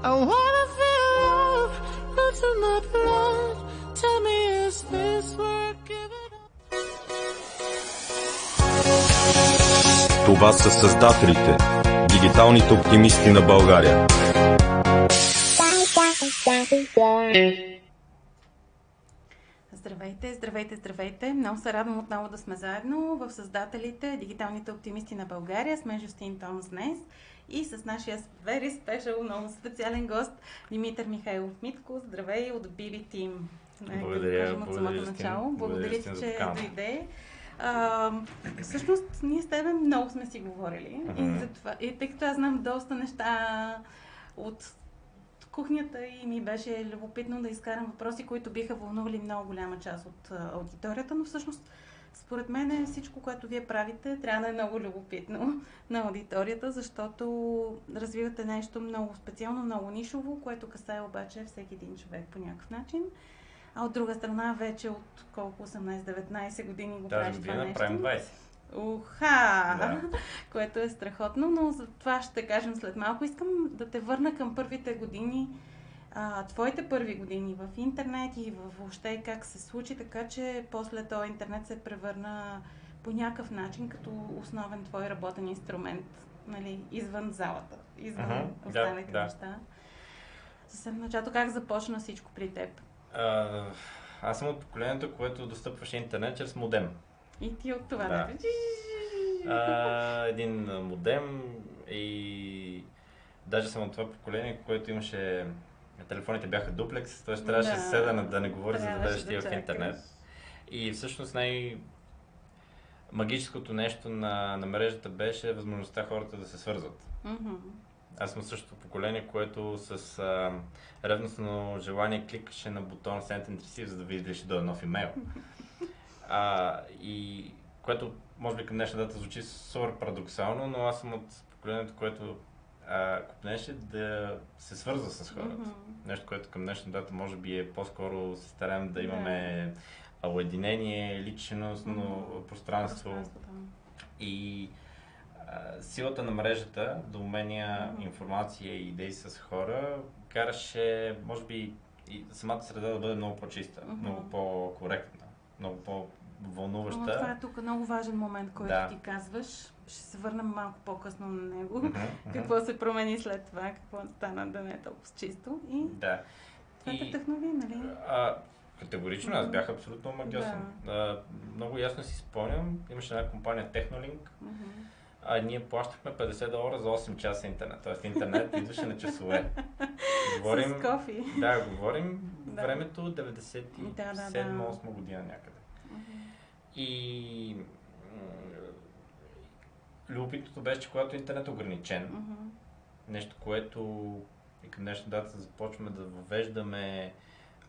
I wanna feel love, that's in my blood. Tell me, is this worth giving up? Това са създателите, дигиталните оптимисти на България. Здравейте, здравейте, здравейте! Много се радвам отново да сме заедно в създателите, дигиталните оптимисти на България. Сме Жустин Томс днес и с нашия very special, много специален гост Димитър Михайлов Митко. Здравей от BB Team. Благодаря, да от самото начало. Благодаря, ти, че дойде. А, всъщност, ние с тебе много сме си говорили. И, Мгм. затова, и тъй като аз знам доста неща от кухнята и ми беше любопитно да изкарам въпроси, които биха вълнували много голяма част от аудиторията, но всъщност според мен всичко, което вие правите, трябва да е много любопитно на аудиторията, защото развивате нещо много специално, много нишово, което касае обаче всеки един човек по някакъв начин. А от друга страна, вече от колко 18-19 години го Тази правиш това нещо. правим 20. Уха! Да. Което е страхотно, но за това ще кажем след малко. Искам да те върна към първите години, а, твоите първи години в интернет и въобще как се случи, така че после този интернет се превърна по някакъв начин като основен твой работен инструмент, нали, извън залата, извън да, останалите да. неща. Съвсем началото как започна всичко при теб? А, аз съм от поколението, което достъпваше интернет чрез модем. И ти от това Да. А, един модем и даже съм от това поколение, което имаше телефоните бяха дуплекс, т.е. трябваше да Да. се седа да не говори, за ти да в интернет. И всъщност най- магическото нещо на, на мрежата беше възможността хората да се свързват. Мгм. Аз съм същото поколение, което с а, ревностно желание кликаше на бутон Send and Receive, за да ви излеше до нов имейл. А, и което може би към днешна дата звучи супер парадоксално, но аз съм от поколението, което купнеше да се свързва с хората. Мгм. Нещо, което към днешна дата може би е по-скоро се стараем да имаме а, уединение, личностно Мгм. пространство. И а, силата на мрежата да уменя Мгм. информация и идеи с хора караше, може би, и самата среда да бъде много по-чиста, Мгм. много по-коректна, много Но това е тук много важен момент, който Да. ти казваш. Ще се върнем малко по-късно на него. Какво се промени след това, какво стана да не е толкова чисто. И Да. това те И- вдъхнови, нали? А, категорично, аз бях абсолютно магиосен. Да. А, много ясно си спомням, имаше една компания Technolink, а ние плащахме 50 долара за 8 часа интернет. Тоест интернет идваше на часове. Говорим, С кофи. Да, говорим Да. времето Да, да, 97-8 да. година някъде. Мгм. И любопитното беше, че когато интернет е ограничен, Мгм. нещо, което и към днешна дата започваме да въвеждаме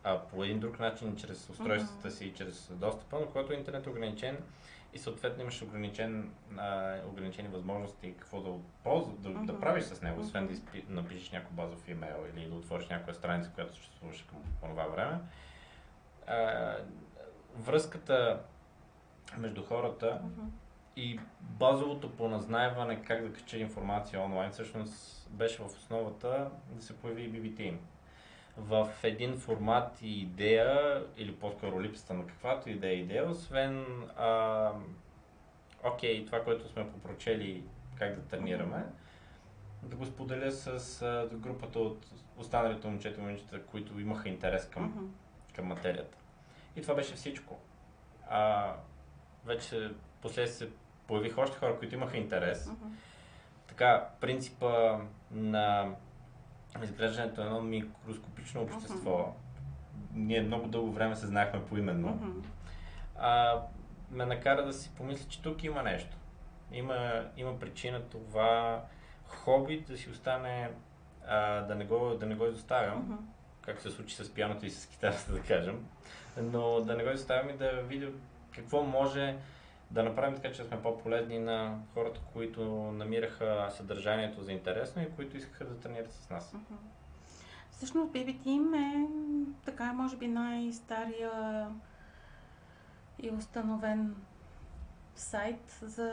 а, по един друг начин, чрез устройствата си и чрез достъпа, но когато интернет е ограничен и съответно имаш ограничен, а, ограничени възможности какво да, ползва, да, да Мгм. правиш с него, освен да изпи, напишеш някой базов имейл или да отвориш някоя страница, която съществуваше към това време. А, връзката между хората Мгм. и базовото поназнайване как да кача информация онлайн всъщност беше в основата да се появи и BBT. В един формат и идея, или по-скоро липсата на каквато идея идея, освен а, окей, това, което сме попрочели как да тренираме, да го споделя с а, групата от останалите момчета и момичета, които имаха интерес към Мгм. към материята. И това беше всичко. А, вече после се появиха още хора, които имаха интерес. Мгм. Така, принципа на изграждането на едно микроскопично общество, ние много дълго време се знаехме поименно, Мгм. а, ме накара да си помисля, че тук има нещо. Има, има причина това хоби да си остане, а, да, не го, да не го изоставям Мгм. както се случи с пианото и с китарата, да кажем. Но да не го изоставим и да видим какво може да направим така, че сме по-полезни на хората, които намираха съдържанието за интересно и които искаха да тренират с нас. Всъщност BB Team е така, може би най-стария и установен сайт за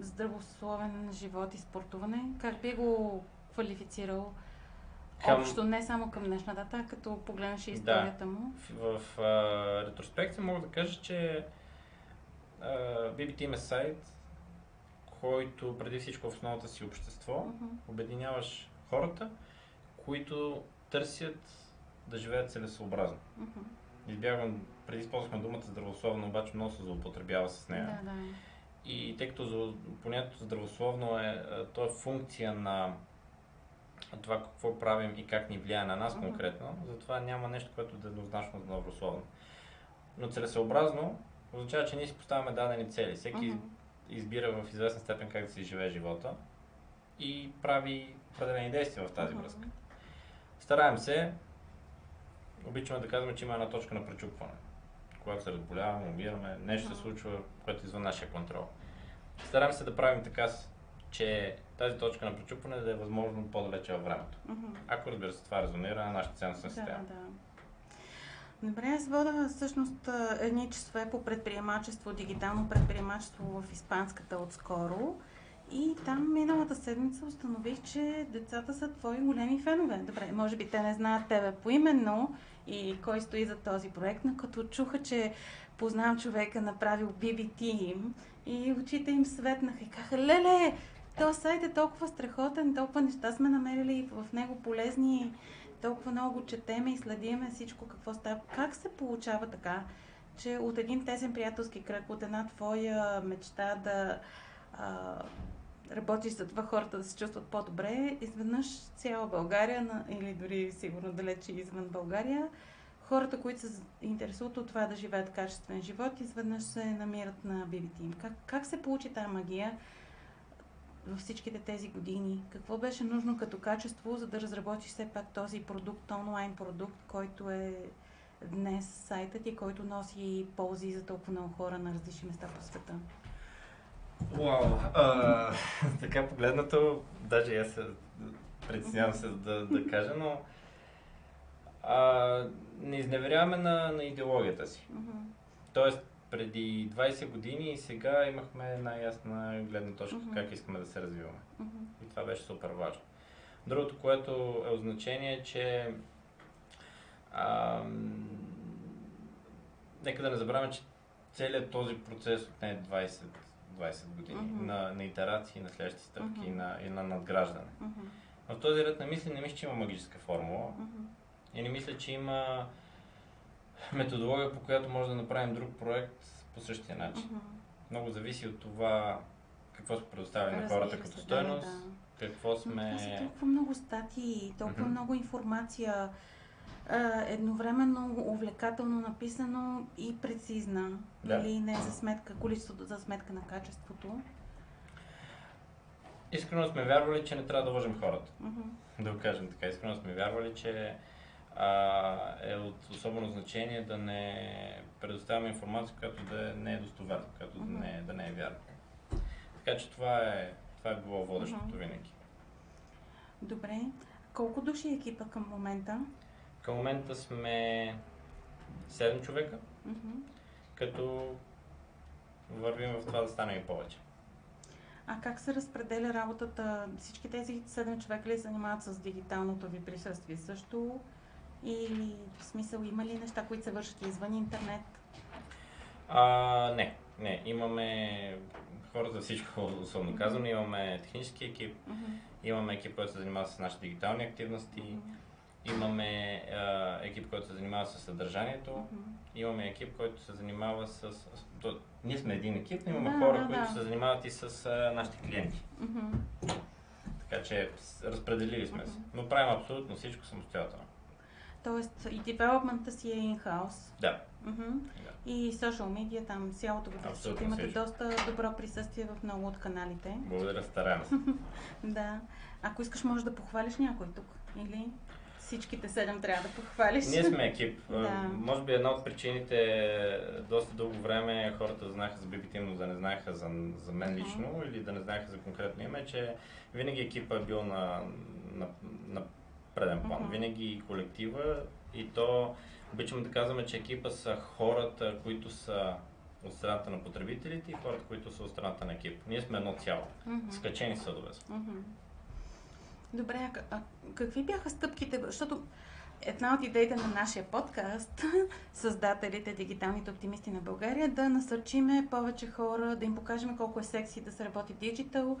здравословен живот и спортуване. Как би го квалифицирал Към- Общо, не само към днешна дата, като погледнеш и Да. историята му. В, в а, ретроспекция мога да кажа, че а, BBT има сайт, който преди всичко в основата си общество Мгм. обединяваш хората, които търсят да живеят целесообразно. Мгм. Избягвам, преди използвахме думата здравословно, обаче много се злоупотребява с нея. Да, да. И тъй като понятието здравословно е, то е функция на това какво правим и как ни влияе на нас конкретно, затова няма нещо, което да е еднозначно здравословно. Но целесъобразно означава, че ние си поставяме дадени цели. Всеки Мгм. избира в известна степен как да си живее живота и прави определени действия в тази Мгм. връзка. Стараем се, обичаме да казваме, че има една точка на пречупване. Когато се разболяваме, умираме, нещо се случва, което е извън нашия контрол. Стараем се да правим така, че тази точка на пречупване да е възможно по-далече във времето. Мгм. Ако разбира се това резонира на нашата ценностна Да, система. да. Добре, аз вода всъщност едни часове по предприемачество, дигитално предприемачество в Испанската отскоро. И там миналата седмица установих, че децата са твои големи фенове. Добре, може би те не знаят тебе поименно и кой стои за този проект, но като чуха, че познавам човека, направил BBT им и очите им светнаха и казаха, леле, този сайт е толкова страхотен, толкова неща сме намерили в него полезни толкова много го четеме и следиме всичко какво става. Как се получава така, че от един тесен приятелски кръг, от една твоя мечта да а, работиш за това хората да се чувстват по-добре, изведнъж цяла България, или дори сигурно далече извън България, хората, които се интересуват от това да живеят качествен живот, изведнъж се намират на BBT. Как, как се получи тази магия? Във всичките тези години? Какво беше нужно като качество, за да разработиш все пак този продукт, онлайн продукт, който е днес сайтът и който носи ползи за толкова много хора на различни места по света? Вау! А, така погледнато, даже аз се притеснявам се да, да кажа, но а, не изневеряваме на, на идеологията си. Тоест, преди 20 години и сега имахме една ясна гледна точка Мгм. как искаме да се развиваме. Мгм. И това беше супер важно. Другото, което е от значение, че ам, нека да не забравяме, че целият този процес отне 20, 20 години Мгм. на, на итерации, на следващи стъпки Мгм. и, на, и на надграждане. Мгм. В този ред на мисли не мисля, че има магическа формула Мгм. и не мисля, че има методология, по която може да направим друг проект по същия начин. Мгм. Много зависи от това какво сме предоставили на хората като да, стойност, да. какво Но това са сме... толкова много статии, толкова Мгм. много информация, едновременно увлекателно написано и прецизна. Да. Или не за сметка, количеството за сметка на качеството. Искрено сме вярвали, че не трябва да лъжим хората. Мгм. Да го кажем така. Искрено сме вярвали, че а, е от особено значение да не предоставяме информация, която да е, не е достоверна, която да, Мгм. не, е- да не е вярна. Така че това е, това е било водещото Мгм. винаги. Добре. Колко души е екипа към момента? Към момента сме 7 човека, Мгм. като вървим в това да стане и повече. А как се разпределя работата? Всички тези седем човека ли се занимават с дигиталното ви присъствие също? Или в смисъл има ли неща, които се вършат извън интернет? А, не, не. Имаме хора за всичко, особено казано. Имаме технически екип, Мгм. имаме екип, който се занимава с нашите дигитални активности, Мгм. имаме а, екип, който се занимава с съдържанието, Мгм. имаме екип, който се занимава с... с то, ние сме един екип, но имаме Да, хора, да, които да. се занимават и с а, нашите клиенти. Мгм. Така че разпределили сме се. Но правим абсолютно всичко самостоятелно. Тоест и девелопмента си е in-house. Да. Мгм. Да. И social media, там цялото го Абсолютно имате всичко. доста добро присъствие в много от каналите. Благодаря, стараем се. Да. Ако искаш, можеш да похвалиш някой тук. Или всичките седем трябва да похвалиш. Ние сме екип. Да. Може би една от причините е, доста дълго време хората знаеха за BBT, но да не знаеха за, за мен лично или да не знаеха за конкретно име, че винаги екипа е бил на, на, на преден план. Мгм. Винаги колектива и то обичаме да казваме, че екипа са хората, които са от страната на потребителите и хората, които са от страната на екип. Ние сме едно цяло. Мгм. Скачени съдове. Мгм. Добре, а, какви бяха стъпките? Защото една от идеите на нашия подкаст, създателите, дигиталните оптимисти на България, да насърчиме повече хора, да им покажем колко е секси да се работи диджитал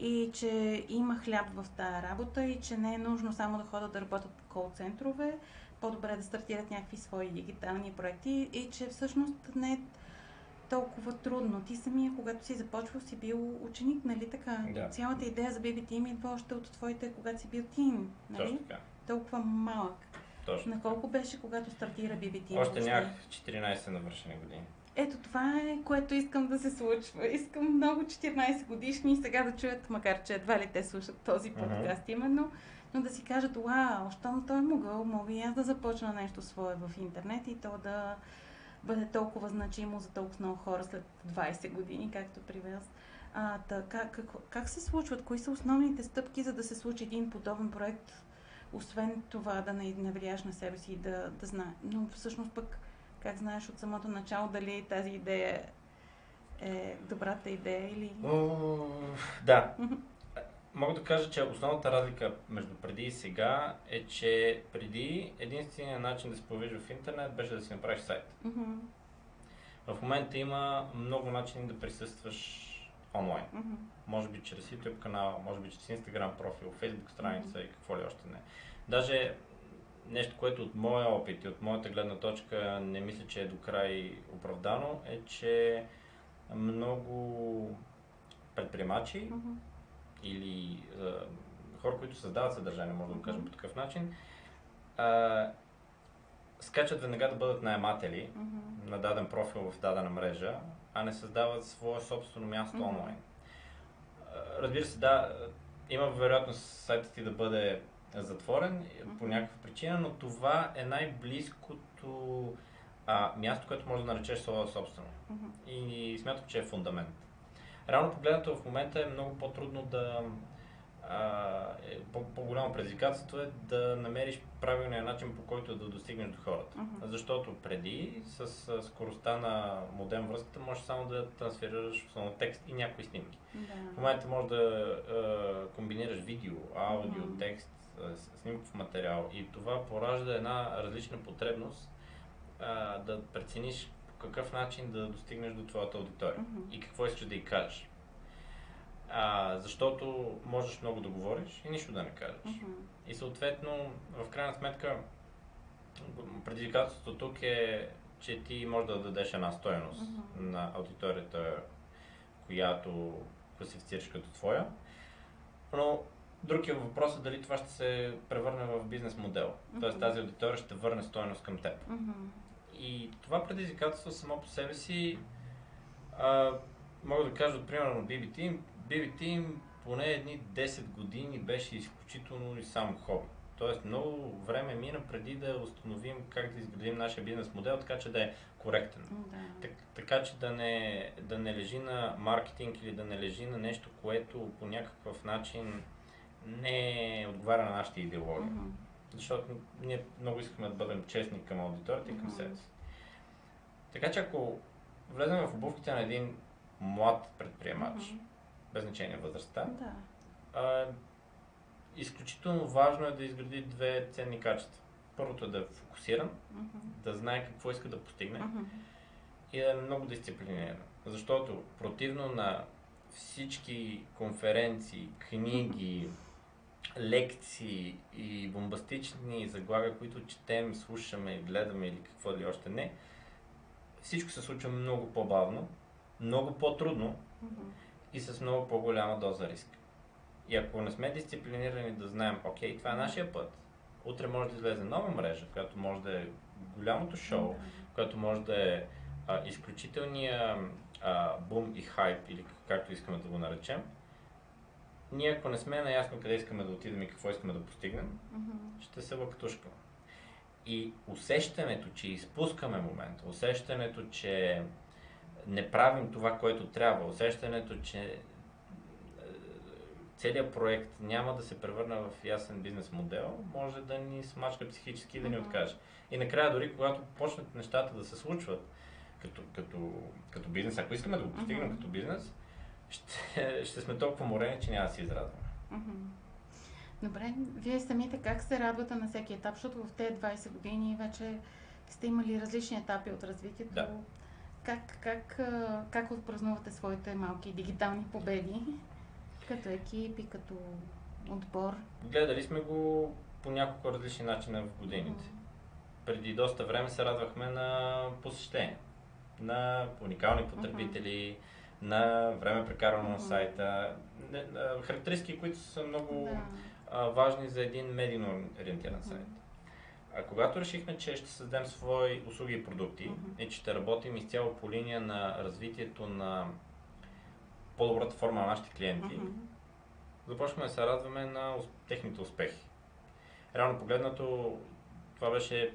и че има хляб в тази работа и че не е нужно само да ходят да работят в кол центрове, по-добре да стартират някакви свои дигитални проекти и че всъщност не е толкова трудно. Ти самия, когато си започвал, си бил ученик, нали така? Да. Цялата идея за BB Team идва още от твоите, когато си бил тин, нали? Точно така. Толкова малък. Точно На колко беше, когато стартира BB Team? Още нямах 14 навършени години. Ето това е, което искам да се случва. Искам много 14 годишни сега да чуят, макар че едва ли те слушат този подкаст именно, но да си кажат, вау, щом той е могъл, мога и аз да започна нещо свое в интернет и то да бъде толкова значимо за толкова много хора след 20 години, както при вас. А, та, как, как, се случват? Кои са основните стъпки, за да се случи един подобен проект, освен това да не, влияеш на себе си и да, да знае. Но всъщност пък как знаеш от самото начало дали тази идея е добрата идея или... О, Да. Мога да кажа, че основната разлика между преди и сега е, че преди единственият начин да се появиш в интернет беше да си направиш сайт. Мгм, В момента има много начини да присъстваш онлайн. мгм, Може би чрез YouTube канал, може би чрез Instagram профил, Facebook страница и какво ли още не. Даже нещо, което от моя опит и от моята гледна точка не мисля, че е до край оправдано, е, че много предприемачи мгм, или а, хора, които създават съдържание, може да го кажем по такъв начин, а, скачат веднага да бъдат наематели мгм, на даден профил в дадена мрежа, а не създават свое собствено място онлайн. Разбира се, да, има вероятност сайтът ти да бъде затворен по някаква причина, но това е най-близкото а, място, което може да наречеш своя собствено. И смятам, че е фундамент. Реално погледнато в момента е много по-трудно да е, по- по-голямо предизвикателство е да намериш правилния начин по който да достигнеш до хората. Мгм. Защото преди с а, скоростта на модем връзката можеш само да трансферираш основно текст и някои снимки. В Да. момента можеш да а, комбинираш видео, аудио, Мгм. текст, с- снимков материал и това поражда една различна потребност а, да прецениш по какъв начин да достигнеш до твоята аудитория Мгм. и какво искаш да й кажеш. А, защото можеш много да говориш и нищо да не кажеш. Мгм. И съответно, в крайна сметка, предизвикателството тук е, че ти можеш да дадеш една стоеност Мгм. на аудиторията, която класифицираш като твоя. Но друг е въпросът дали това ще се превърне в бизнес модел. Тоест Мгм. тази аудитория ще върне стоеност към теб. Мгм. И това предизвикателство само по себе си, а, мога да кажа от примера на BBT, BBT поне едни 10 години беше изключително и само хоби. Тоест много време мина преди да установим как да изградим нашия бизнес модел, така че да е коректен. Да. Так, така че да не, да не лежи на маркетинг или да не лежи на нещо, което по някакъв начин не отговаря на нашите идеологии. Мгм. Защото ние много искаме да бъдем честни към аудиторията и към Мгм. себе си. Така че ако влезем в обувките на един млад предприемач, Мгм. Без значение възрастта, Да. а, изключително важно е да изгради две ценни качества. Първото е да е фокусиран, Мгм. да знае какво иска да постигне Мгм. и да е много дисциплиниран. Защото противно на всички конференции, книги, лекции и бомбастични заглавия, които четем, слушаме, гледаме или какво ли още не, всичко се случва много по-бавно, много по-трудно Мгм. И с много по-голяма доза риск. И ако не сме дисциплинирани да знаем, окей, това е нашия път, утре може да излезе нова мрежа, която може да е голямото шоу, която може да е а, изключителния а, бум и хайп, или както искаме да го наречем, ние ако не сме наясно къде искаме да отидем и какво искаме да постигнем, Мгм. ще се лъктушкаме. И усещането, че изпускаме момента, усещането, че не правим това, което трябва, усещането, че е, целият проект няма да се превърне в ясен бизнес модел, може да ни смачка психически и да ни откаже. И накрая, дори когато почнат нещата да се случват като, като, като бизнес, ако искаме да го постигнем Мгм. като бизнес, ще, ще сме толкова морени, че няма да се израдваме. Мгм. Добре, вие самите как се радвате на всеки етап, защото в тези 20 години вече сте имали различни етапи от развитието. Да. Как, как, как отпразнувате своите малки дигитални победи? Като екип и като отбор? Гледали сме го по няколко различни начина в годините. Преди доста време се радвахме на посещения, на уникални потребители, на време прекарано на Мгм. сайта. Характеристики, които са много Да. важни за един медийно ориентиран сайт. А когато решихме, че ще създадем свои услуги и продукти Мгм. и че ще работим изцяло по линия на развитието на по-добрата форма на нашите клиенти, Мгм. започваме да се радваме на техните успехи. Реално погледнато, това беше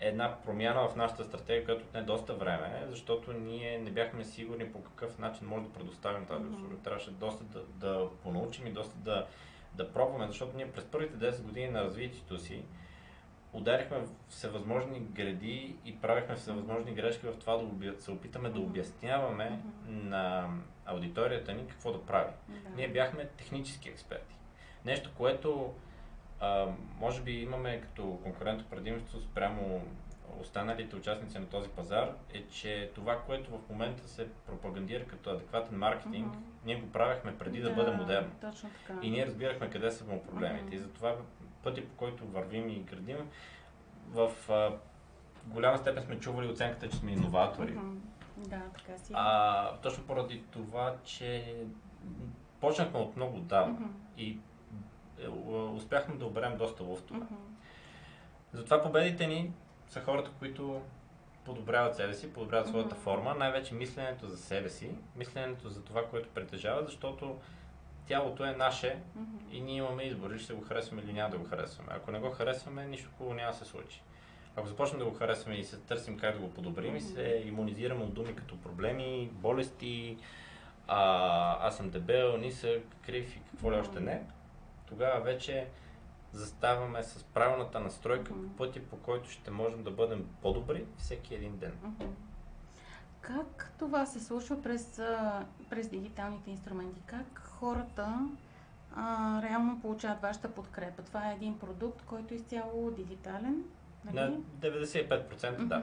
една промяна в нашата стратегия, която отне доста време, защото ние не бяхме сигурни по какъв начин може да предоставим тази услуга. Трябваше доста да, да понаучим и доста да, да пробваме, защото ние през първите 10 години на развитието си ударихме в всевъзможни гради и правихме всевъзможни грешки в това да се опитаме да обясняваме на аудиторията ни какво да прави. Да. Ние бяхме технически експерти. Нещо, което а, може би имаме като конкурентно предимство спрямо останалите участници на този пазар, е, че това, което в момента се пропагандира като адекватен маркетинг, Мгм. ние го правехме преди да, бъде модерно. Точно така. И ние разбирахме къде са му проблемите. Мгм. И затова пътя, по който вървим и градим, в а, голяма степен сме чували оценката, че сме иноватори. Да, така си. А, точно поради това, че почнахме от много Мгм. и е, успяхме да оберем доста луфтове. Мгм. Затова победите ни са хората, които подобряват себе си, подобряват своята форма, най-вече мисленето за себе си, мисленето за това, което притежават, защото тялото е наше и ние имаме избор, или ще го харесваме или няма да го харесваме. Ако не го харесваме, нищо хубаво няма да се случи. Ако започнем да го харесваме и се търсим как да го подобрим и се иммунизираме от думи като проблеми, болести, а, аз съм дебел, нисък, крив и какво ли още не, тогава вече заставаме с правилната настройка по пътя, по който ще можем да бъдем по-добри всеки един ден. Как това се случва през, през дигиталните инструменти? Как хората а, реално получават вашата подкрепа? Това е един продукт, който е изцяло дигитален, нали? На 95% да.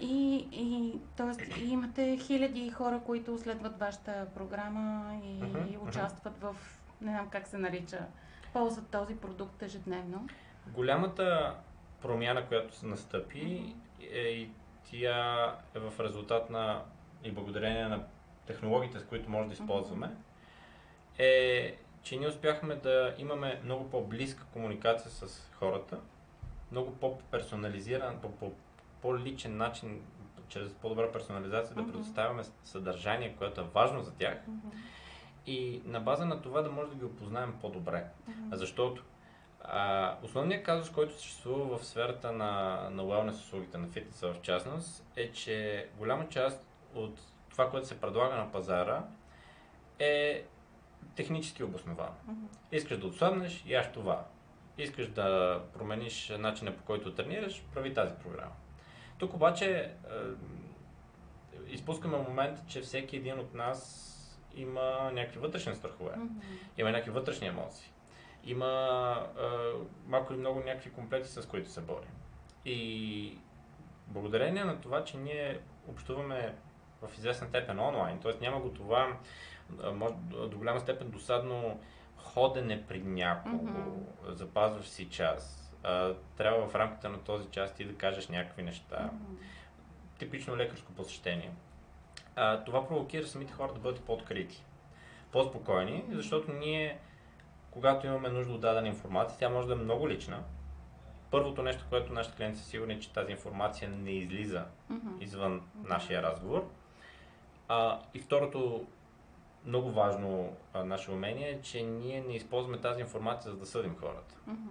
И, и, тоест, и имате хиляди хора, които следват вашата програма и, мгм. участват в, не знам как се нарича, ползват този продукт ежедневно. Голямата промяна, която се настъпи, е и тя е в резултат на и благодарение на технологиите, с които може да използваме, е, че ние успяхме да имаме много по-близка комуникация с хората, много по-персонализиран, по- по- по-личен начин, чрез по-добра персонализация да предоставяме съдържание, което е важно за тях. И на база на това да може да ги опознаем по-добре. Защото а, основният казус, който съществува в сферата на, на wellness услугите, на фитнеса в частност, е, че голяма част от това, което се предлага на пазара, е технически обосновано. Искаш да отслабнеш, яш това. Искаш да промениш начина по който тренираш, прави тази програма. Тук обаче е, изпускаме момента, че всеки един от нас има някакви вътрешни страхове има някакви вътрешни емоции. Има а, малко или много някакви комплекси, с които се бори. И благодарение на това, че ние общуваме в известна степен онлайн, т.е. няма го това може, до голяма степен досадно ходене при някого, Мгм. запазваш си час, а, трябва в рамките на този час ти да кажеш някакви неща, Мгм. типично лекарско посещение. А, това провокира самите хора да бъдат по-открити, по-спокойни, защото ние, когато имаме нужда от дадена информация, тя може да е много лична. Първото нещо, което нашите клиенти са сигурни, е, че тази информация не излиза Мгм. извън нашия разговор. А, и второто много важно а, наше умение е, че ние не използваме тази информация за да съдим хората. Мгм.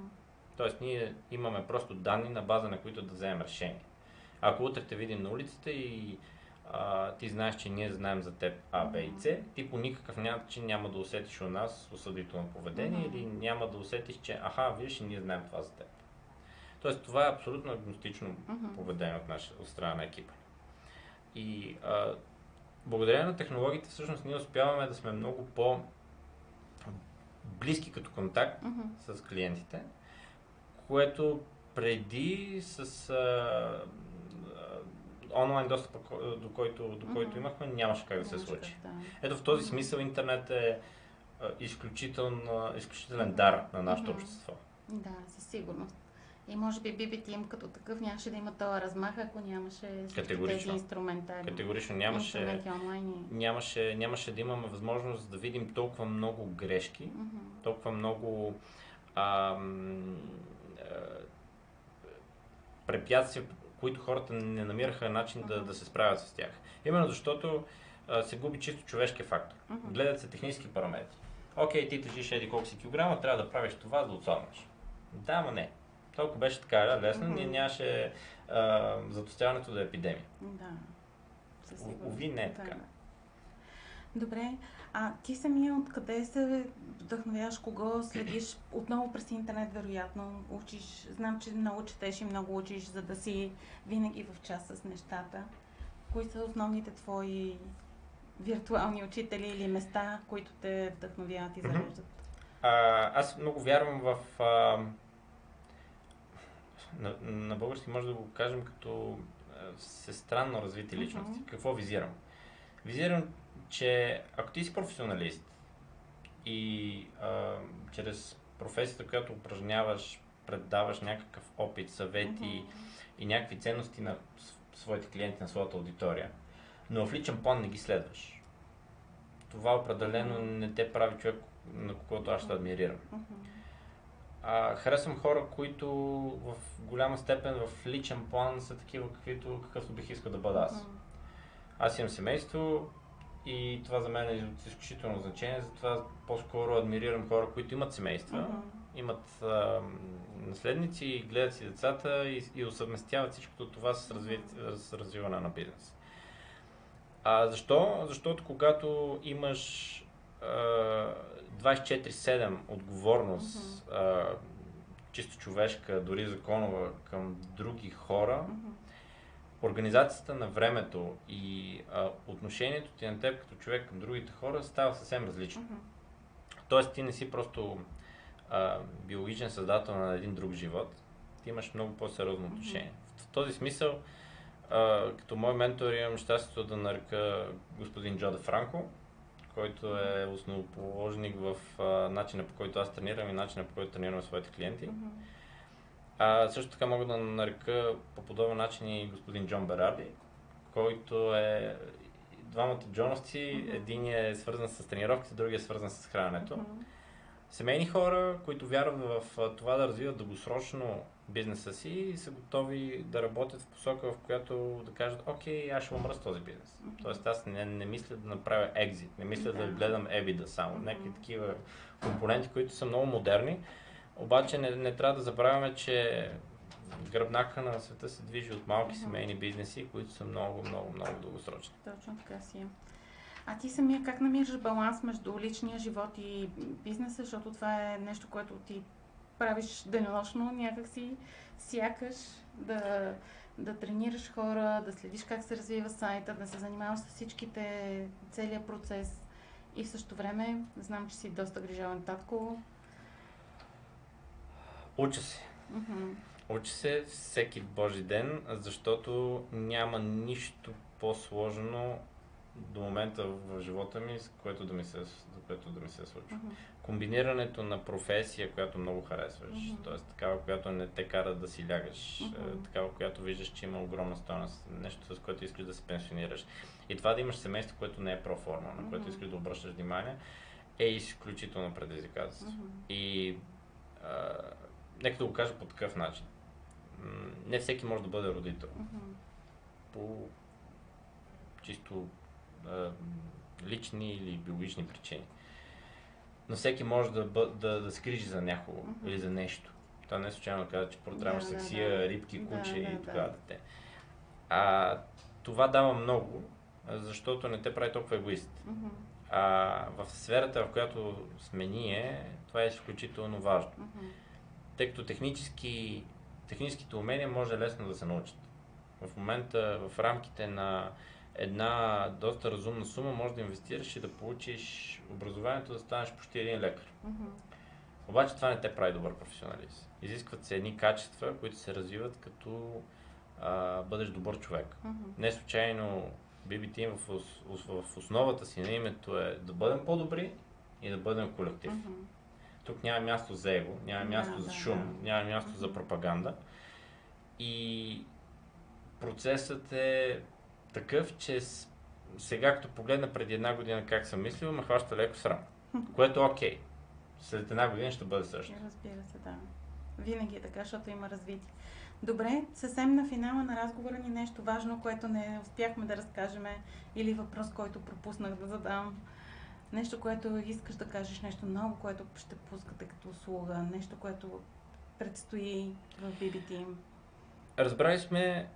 Тоест, ние имаме просто данни на база на които да вземем решение. Ако утре те видим на улицата и а, ти знаеш, че ние знаем за теб А, Б и С, ти по никакъв начин няма да усетиш у нас осъдително поведение Мгм. или няма да усетиш, че аха, виж, ние знаем това за теб. Тоест, това е абсолютно агностично Мгм. поведение от, наша, от страна на екипа. И а, благодарение на технологиите, всъщност ние успяваме да сме много по близки като контакт Мгм. с клиентите, което преди с а, а, онлайн достъпа, ко- до който, до който Мгм. имахме, нямаше как да се случи. да. Ето в този смисъл интернет е а, изключително, изключителен дар на нашето Мгм. общество. Да, със сигурност. И може би BB Team като такъв нямаше да има този размах, ако нямаше тези инструментари. Категорично нямаше, и- нямаше, нямаше да имаме възможност да видим толкова много грешки, Мгм. толкова много ам, а, препятствия, които хората не намираха начин да, Мгм. да се справят с тях. Именно защото а, се губи чисто човешкия фактор. Мгм. Гледат се технически параметри. Окей, ти тежиш еди колко си килограма, трябва да правиш това, за да отслабнеш. Да, ма не. Толкова беше така лесно, Мгм. ние нямаше а, затостяването да е епидемия. Да. Уви, не е така. Добре, а ти самия откъде се вдъхновяваш, кого следиш? Отново през интернет, вероятно, учиш. Знам, че много четеш и много учиш, за да си винаги в час с нещата. Кои са основните твои виртуални учители или места, които те вдъхновяват и зареждат? А, аз много вярвам в. А, на, на български може да го кажем като а, всестранно развити личности. Мгм. Какво визирам? Визирам, че ако ти си професионалист и а, чрез професията, която упражняваш, предаваш някакъв опит, съвети Мгм. и някакви ценности на своите клиенти, на своята аудитория, но в личен план не ги следваш. Това определено не те прави човек, на когото аз ще адмирирам. Мгм. А, харесвам хора, които в голяма степен в личен план са такива, каквито, какъвто бих искал да бъда аз. Аз имам семейство и това за мен е от изключително значение, затова по-скоро адмирирам хора, които имат семейства, Мгм. имат а, наследници, гледат си децата и, и усъвместяват всичкото това с, разви, с развиване на бизнес. А защо? Защото когато имаш 24-7 отговорност, а, чисто човешка, дори законова, към други хора, Мгм. организацията на времето и а, отношението ти на теб като човек към другите хора става съвсем различно. Мгм. Тоест ти не си просто а, биологичен създател на един друг живот, ти имаш много по-сериозно отношение. В този смисъл, а, като мой ментор имам щастието да нарека господин Джо Де Франко, който е основоположник в а, начина по който аз тренирам и начина по който тренирам своите клиенти. Мгм. А, също така мога да нарека по подобен начин и господин Джон Берарди, който е двамата Джоновци. Мгм. Един е свързан с тренировките, другия е свързан с храненето. Мгм. Семейни хора, които вярват в това да развиват дългосрочно бизнеса си и са готови да работят в посока, в която да кажат, окей, аз ще умра с този бизнес. Мгм. Тоест аз не, не мисля да направя екзит, не мисля да, Да. гледам ебида само. Мгм. Някакви такива компоненти, които са много модерни. Обаче не, не трябва да забравяме, че гръбнака на света се движи от малки семейни бизнеси, които са много, много, много дългосрочни. Точно така си е. А ти самия как намираш баланс между личния живот и бизнеса, защото това е нещо, което ти правиш денонощно, някакси сякаш да, да тренираш хора, да следиш как се развива сайта, да се занимаваш с всичките, целият процес и в същото време знам, че си доста грижовен татко. Уча се. Мгм. Учи се всеки божи ден, защото няма нищо по-сложно до момента в живота ми, с което да ми се, за което да ми се случва. Мгм. Комбинирането на професия, която много харесваш, Мгм. т.е. такава, която не те кара да си лягаш, Мгм. такава, която виждаш, че има огромна стойност, нещо с което искаш да се пенсионираш. И това да имаш семейство, което не е проформа, на което искаш да обръщаш внимание, е изключително предизвикателство. И а, нека да го кажа по такъв начин. Не всеки може да бъде родител. По чисто лични или биологични причини. Но всеки може да, бъ, да, да се грижи за някого Мгм. или за нещо. Това не е случайно да казва, че продаваш Да, да, сексия, да. рибки, Да, куче да, и да. тогава дете. А, това дава много, защото не те прави толкова егоист. Мгм. А в сферата, в която сме ние, това е изключително важно. Мгм. тъй като технически, техническите умения може лесно да се научат. В момента в рамките на една доста разумна сума може да инвестираш и да получиш образованието да станеш почти един лекар. Мгм. Обаче това не те прави добър професионалист. Изискват се едни качества, които се развиват като а, бъдеш добър човек. Мгм. Не случайно BB Team в, ос- в основата си на името е да бъдем по-добри и да бъдем колектив. Мгм. Тук няма място за его, няма място за да, шум, да. няма място за пропаганда. И процесът е такъв, че сега като погледна преди една година как съм мислил, ме хваща леко срам. Което е окей. След една година ще бъде също. Разбира се, да. Винаги е така, защото има развитие. Добре, съвсем на финала на разговора ни нещо важно, което не успяхме да разкажем или въпрос, който пропуснах да задам. Нещо, което искаш да кажеш, нещо ново, което ще пускате като услуга, нещо, което предстои в BBT. Разбрали сме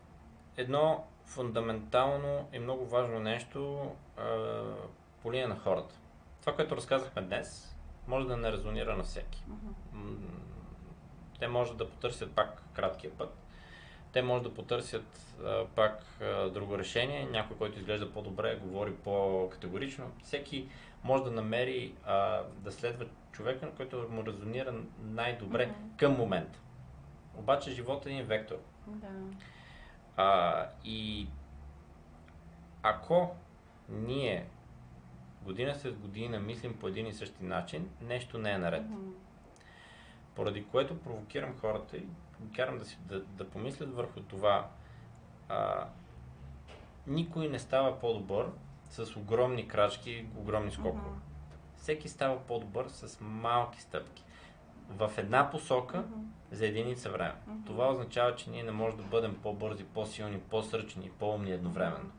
едно фундаментално и много важно нещо а, по линия на хората. Това, което разказахме днес, може да не резонира на всеки. Те може да потърсят пак краткия път. Те може да потърсят а, пак а, друго решение. Някой, който изглежда по-добре, говори по-категорично. Всеки може да намери а, да следва човека, който му резонира най-добре Мгм. към момента. Обаче живота е един вектор. Да. А, и ако ние година след година мислим по един и същи начин, нещо не е наред. Мгм. Поради което провокирам хората и карам да, си, да, да помислят върху това. А, никой не става по-добър с огромни крачки огромни скокове. Мгм. Всеки става по-добър с малки стъпки. В една посока за единица време. Това означава, че ние не можем да бъдем по-бързи, по-силни, по-сръчни и по-умни едновременно.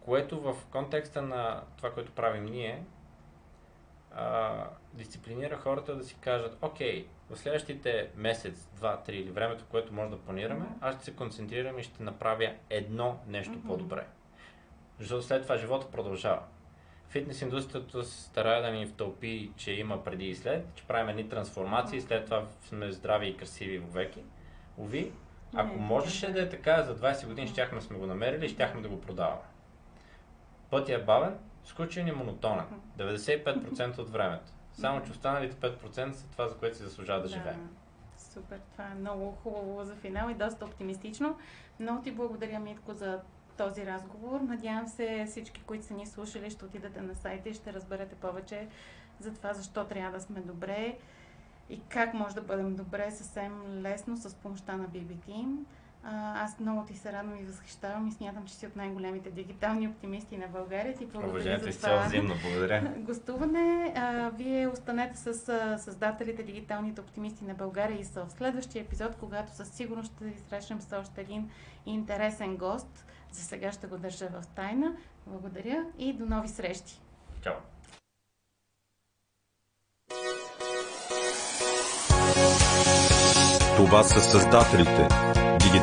Което в контекста на това, което правим ние, а, дисциплинира хората да си кажат, окей, в следващите месец, два, три или времето, което може да планираме, аз ще се концентрирам и ще направя едно нещо по-добре. Защото след това живота продължава. Фитнес индустрията се старае да ни втълпи, че има преди и след, че правим едни трансформации, след това сме здрави и красиви вовеки. Ови, ако можеше да е така, за 20 години щяхме да сме го намерили и щяхме да го продаваме. Пътя е бавен, скучен и монотонен. 95% от времето. Само, че останалите 5% са това, за което си заслужава да, живеем. Супер, това е много хубаво за финал и доста оптимистично. Много ти благодаря, Митко, за този разговор. Надявам се всички, които са ни слушали, ще отидете на сайта и ще разберете повече за това, защо трябва да сме добре и как може да бъдем добре съвсем лесно с помощта на BBT. Аз много ти се радвам и възхищавам и смятам, че си от най-големите дигитални оптимисти на България. Ти благодаря Уважението за това взаимно. Благодаря. гостуване. А, вие останете с създателите, дигиталните оптимисти на България и са в следващия епизод, когато със сигурност ще ви срещнем с още един интересен гост. За сега ще го държа в тайна. Благодаря и до нови срещи! Чао. Това са създателите. Дигитал...